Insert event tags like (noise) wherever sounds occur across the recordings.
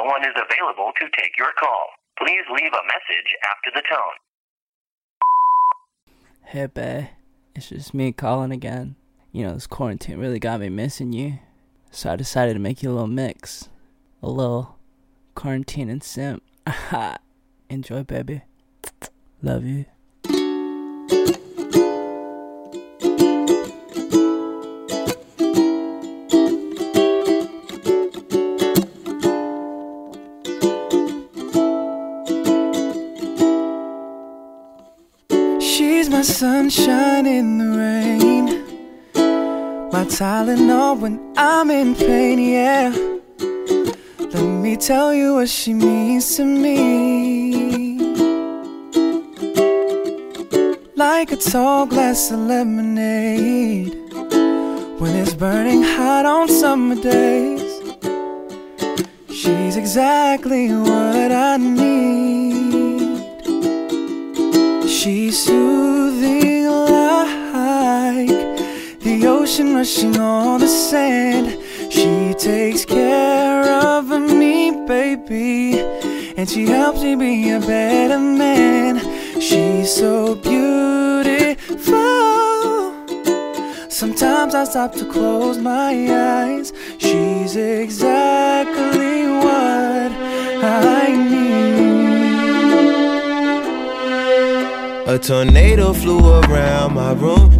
No one is available to take your call. Please leave a message after the tone. Hey, babe. It's just me calling again. You know, this quarantine really got me missing you. So I decided to make you a little mix. A little quarantine and simp. (laughs) Enjoy, baby. Love you. Sunshine in the rain. My Tylenol when I'm in pain, yeah. Let me tell you what she means to me. Like a tall glass of lemonade. When it's burning hot on summer days. She's exactly what I need. She's soothing ocean rushing on the sand. She takes care of me, baby, and she helps me be a better man. She's so beautiful. Sometimes I stop to close my eyes. She's exactly what I need. A tornado flew around my room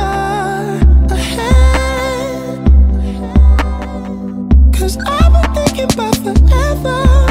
I've about forever.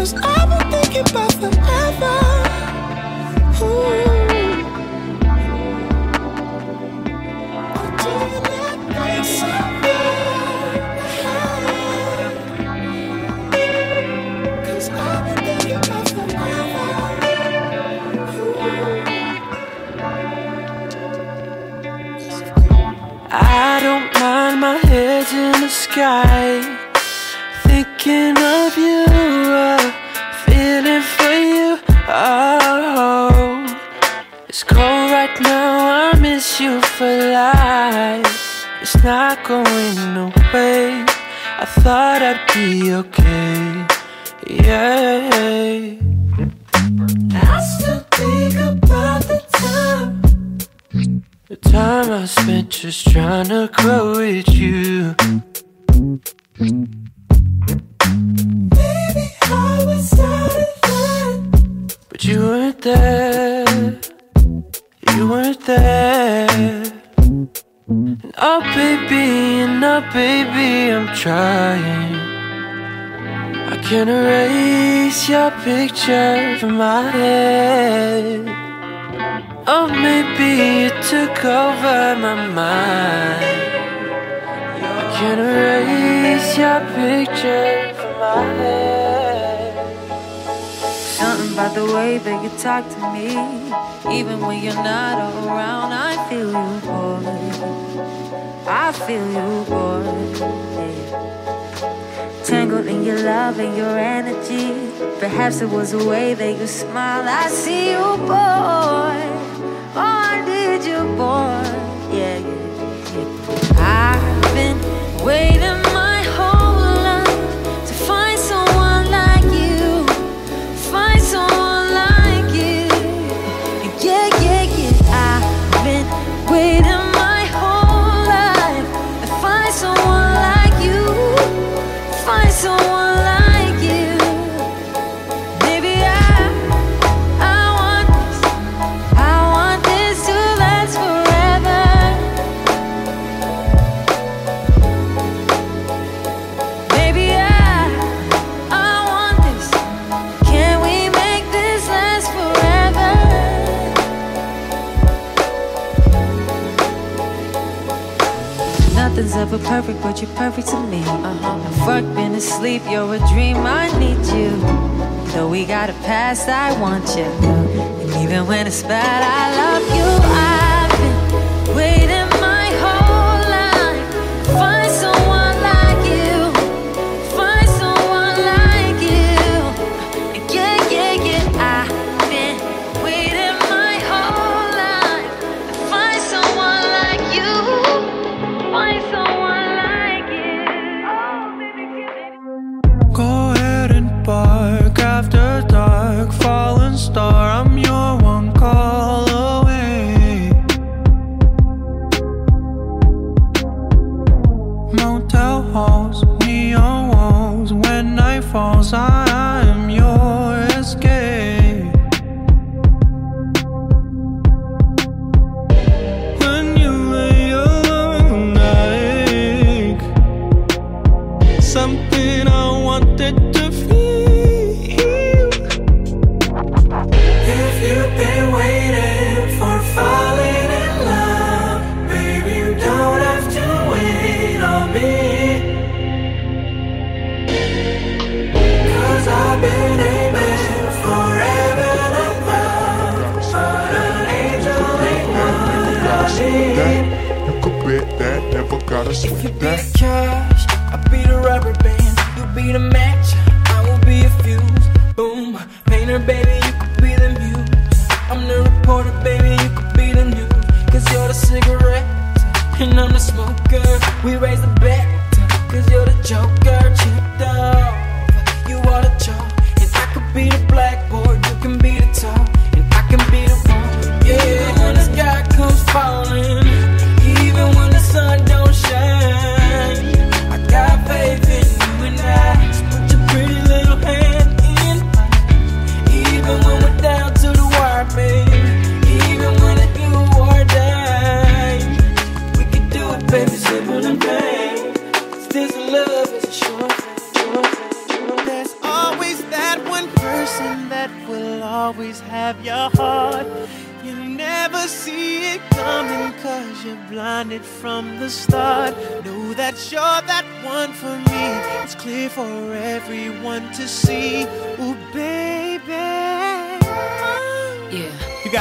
Cause I've been thinking about forever. I don't mind my in the sky. Thinking of you, Not going away. I thought I'd be okay. Yeah. I still think about the time. The time I spent just trying to grow with you. Baby, I was out of line. But you weren't there. You weren't there. Oh, baby, and oh, baby, I'm trying. I can't erase your picture from my head. Oh, maybe you took over my mind. I can't erase your picture from my head. Something about the way that you talk to me. Even when you're not around, I feel you, boy. I feel you, boy. Tangled in your love and your energy. Perhaps it was the way that you smiled. I see you, boy. Oh, I need you, boy. Yeah, yeah, yeah. I've been waiting. If you big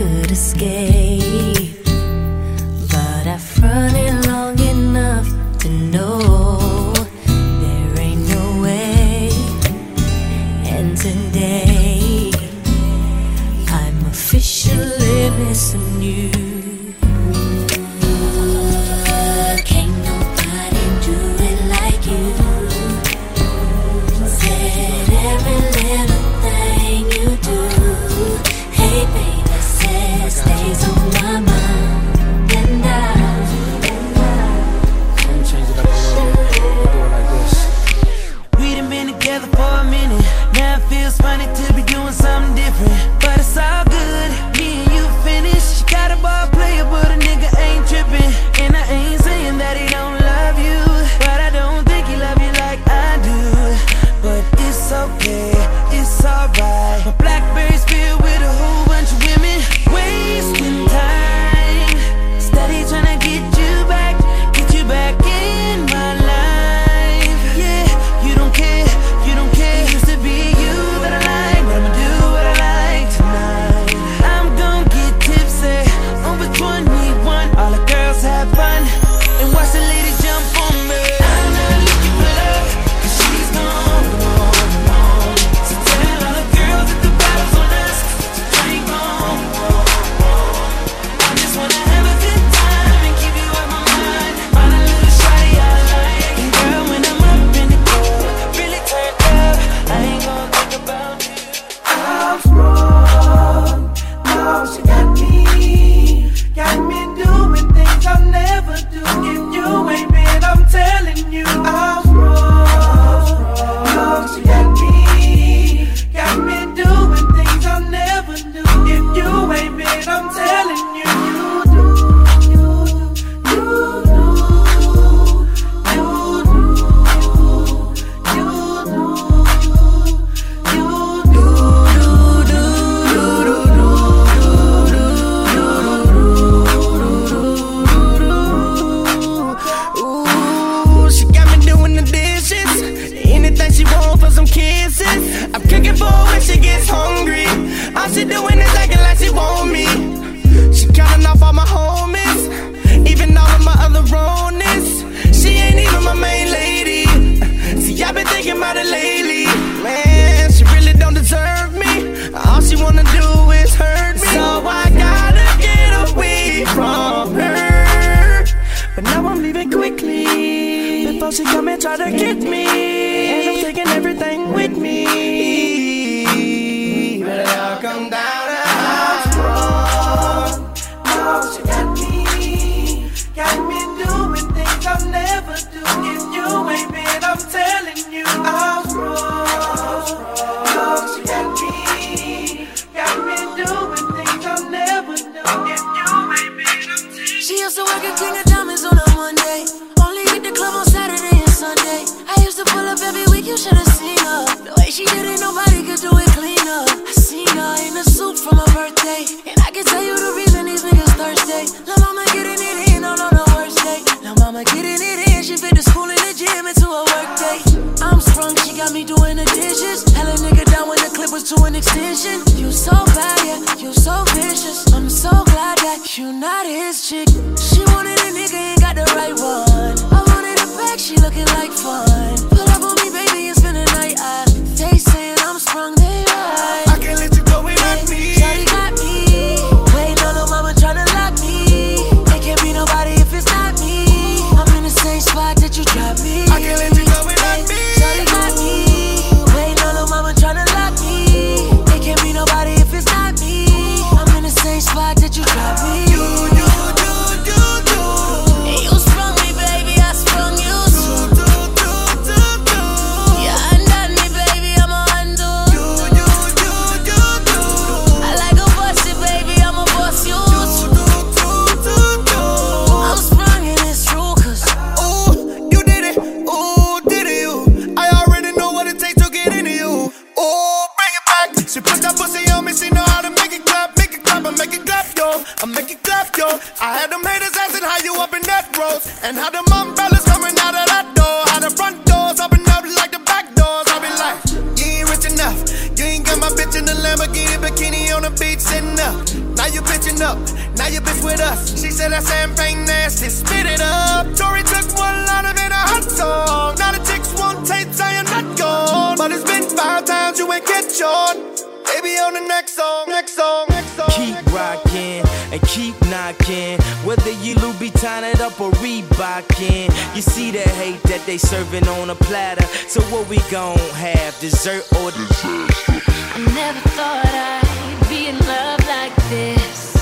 could escape. was to an extension. You so bad, yeah, you so vicious. I'm so glad that you not his chick. She wanted a nigga, ain't got the right one. I wanted a back, she looking like fun. Reebokin. You see the hate that they serving on a platter. So what we gon' have, dessert or dessert? I never thought I'd be in love like this.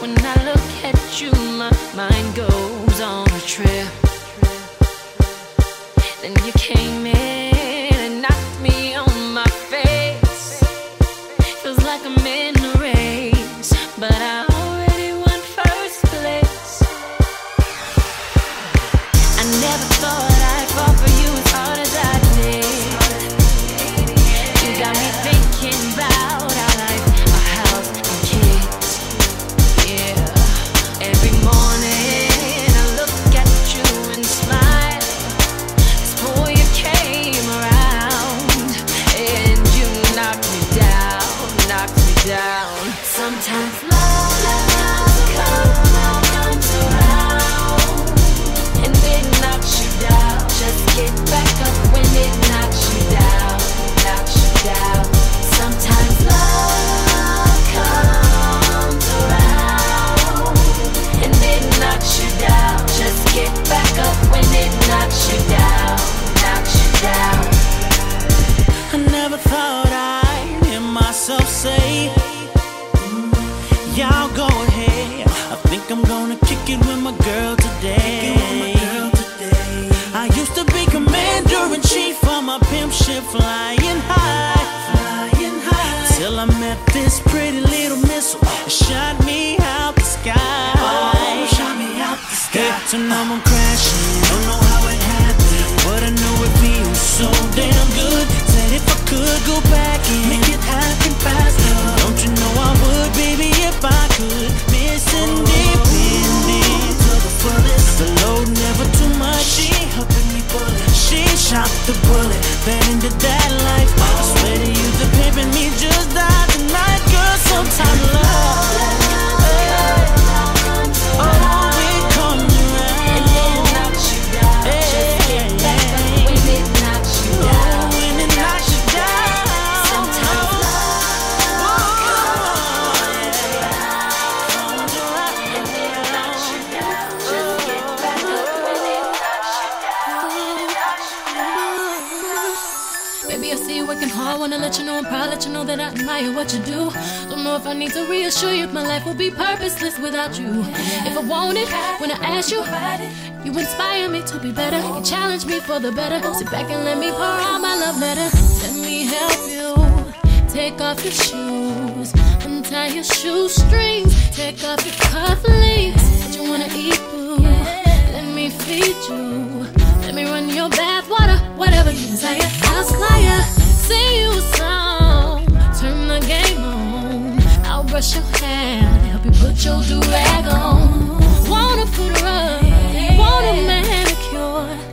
When I look at you, my mind goes on a trip. Then you came in so damn good. Said if I could go back and make it happen faster. Don't you know I would, baby, if I could. Miss independent to the fullest. The load never too much. She helping me bullet. She shot the bullet. Fed into that life. I swear to you, the pimping me just died tonight. Girl, sometimes love. That I admire what you do. Don't know if I need to reassure you. My life would be purposeless without you. If I want it, when I ask you, you inspire me to be better. You challenge me for the better. Sit back and let me pour out my love letter. Let me help you. Take off your shoes. Untie your shoestrings. Take off your cufflinks. What you wanna eat, boo? Let me feed you. Let me run your bath water, whatever you desire. I'll supply ya. Sing you a song, turn the game on. I'll brush your hair, help you put your do rag on. Wanna put her up, want a manicure.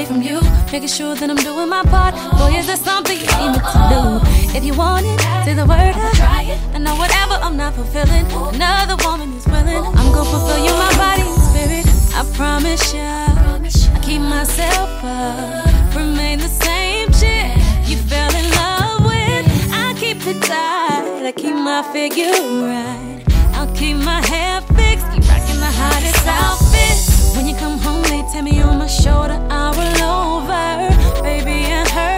Away from you. Making sure that I'm doing my part. Boy, is there something you need me to do? If you want it, say the word. I try it. I know whatever I'm not fulfilling, another woman is willing. I'm gonna fulfill you, my body and spirit. I promise ya. I keep myself up, remain the same chick you fell in love with. I keep it tight. I keep my figure right. I'll keep my hair fixed, keep rocking the hottest outfits. When you come home they tell me on my shoulder, I will over. Baby, it hurts.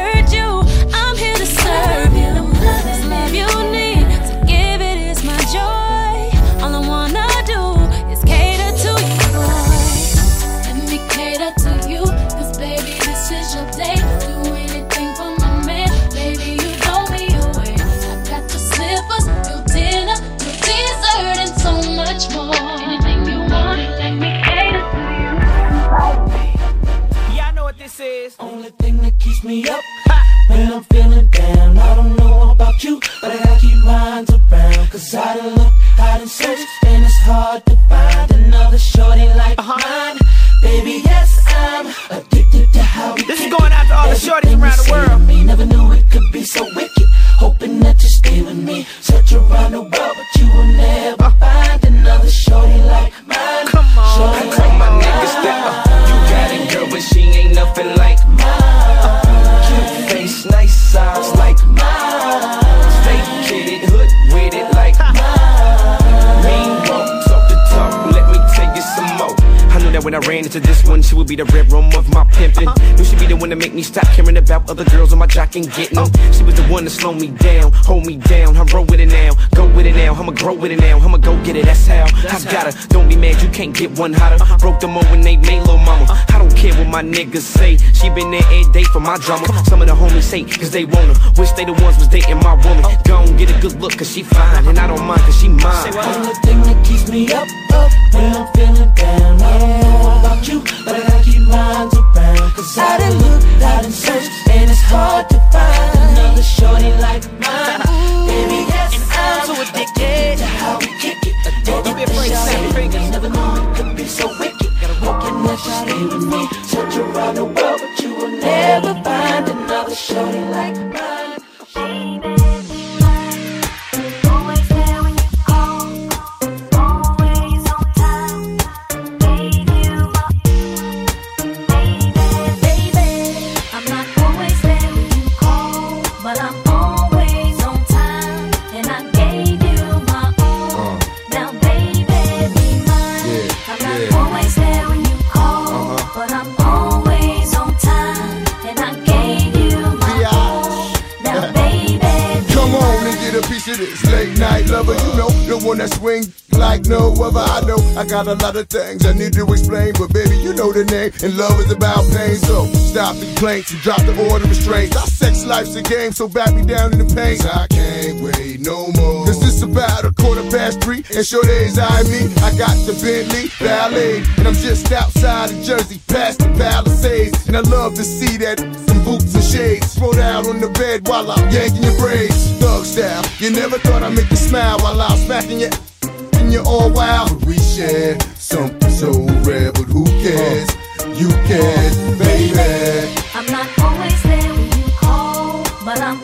Other girls on my jock and getting them. She was the one to slow me down, hold me down. I'm roll with it now, go with it now. I'ma grow with it now, I'ma go get it. That's how I gotta. Don't be mad, you can't get one hotter. Uh-huh. Broke them over when they made little mama. Uh-huh. I don't care what my niggas say. She been there every day for my drama. Some of the homies say, cause they want her. Wish they the ones was dating my woman. Oh. Gon' get a good look, cause she fine. And I don't mind, cause she mine. Only thing that keeps me up, up when I'm feeling down. I don't know about you, but I gotta keep minds around. Cause I done look, I done search, and it's hard to a lot of things I need to explain, but baby, you know the name. And love is about pain. So stop the complaints and drop the order of restraints. Our sex life's a game, so back me down in the paint. I can't wait no more. Cause it's about a quarter past three, and sure days I me. I got the Bentley Ballet, and I'm just outside of Jersey, past the Palisades. And I love to see that some boots and shades. Throw down on the bed while I'm yanking your braids. Thug style, you never thought I'd make you smile while I'm smacking you. All wild, we share something so rare. But who cares? You cares, baby. I'm not always there when you call, but I'm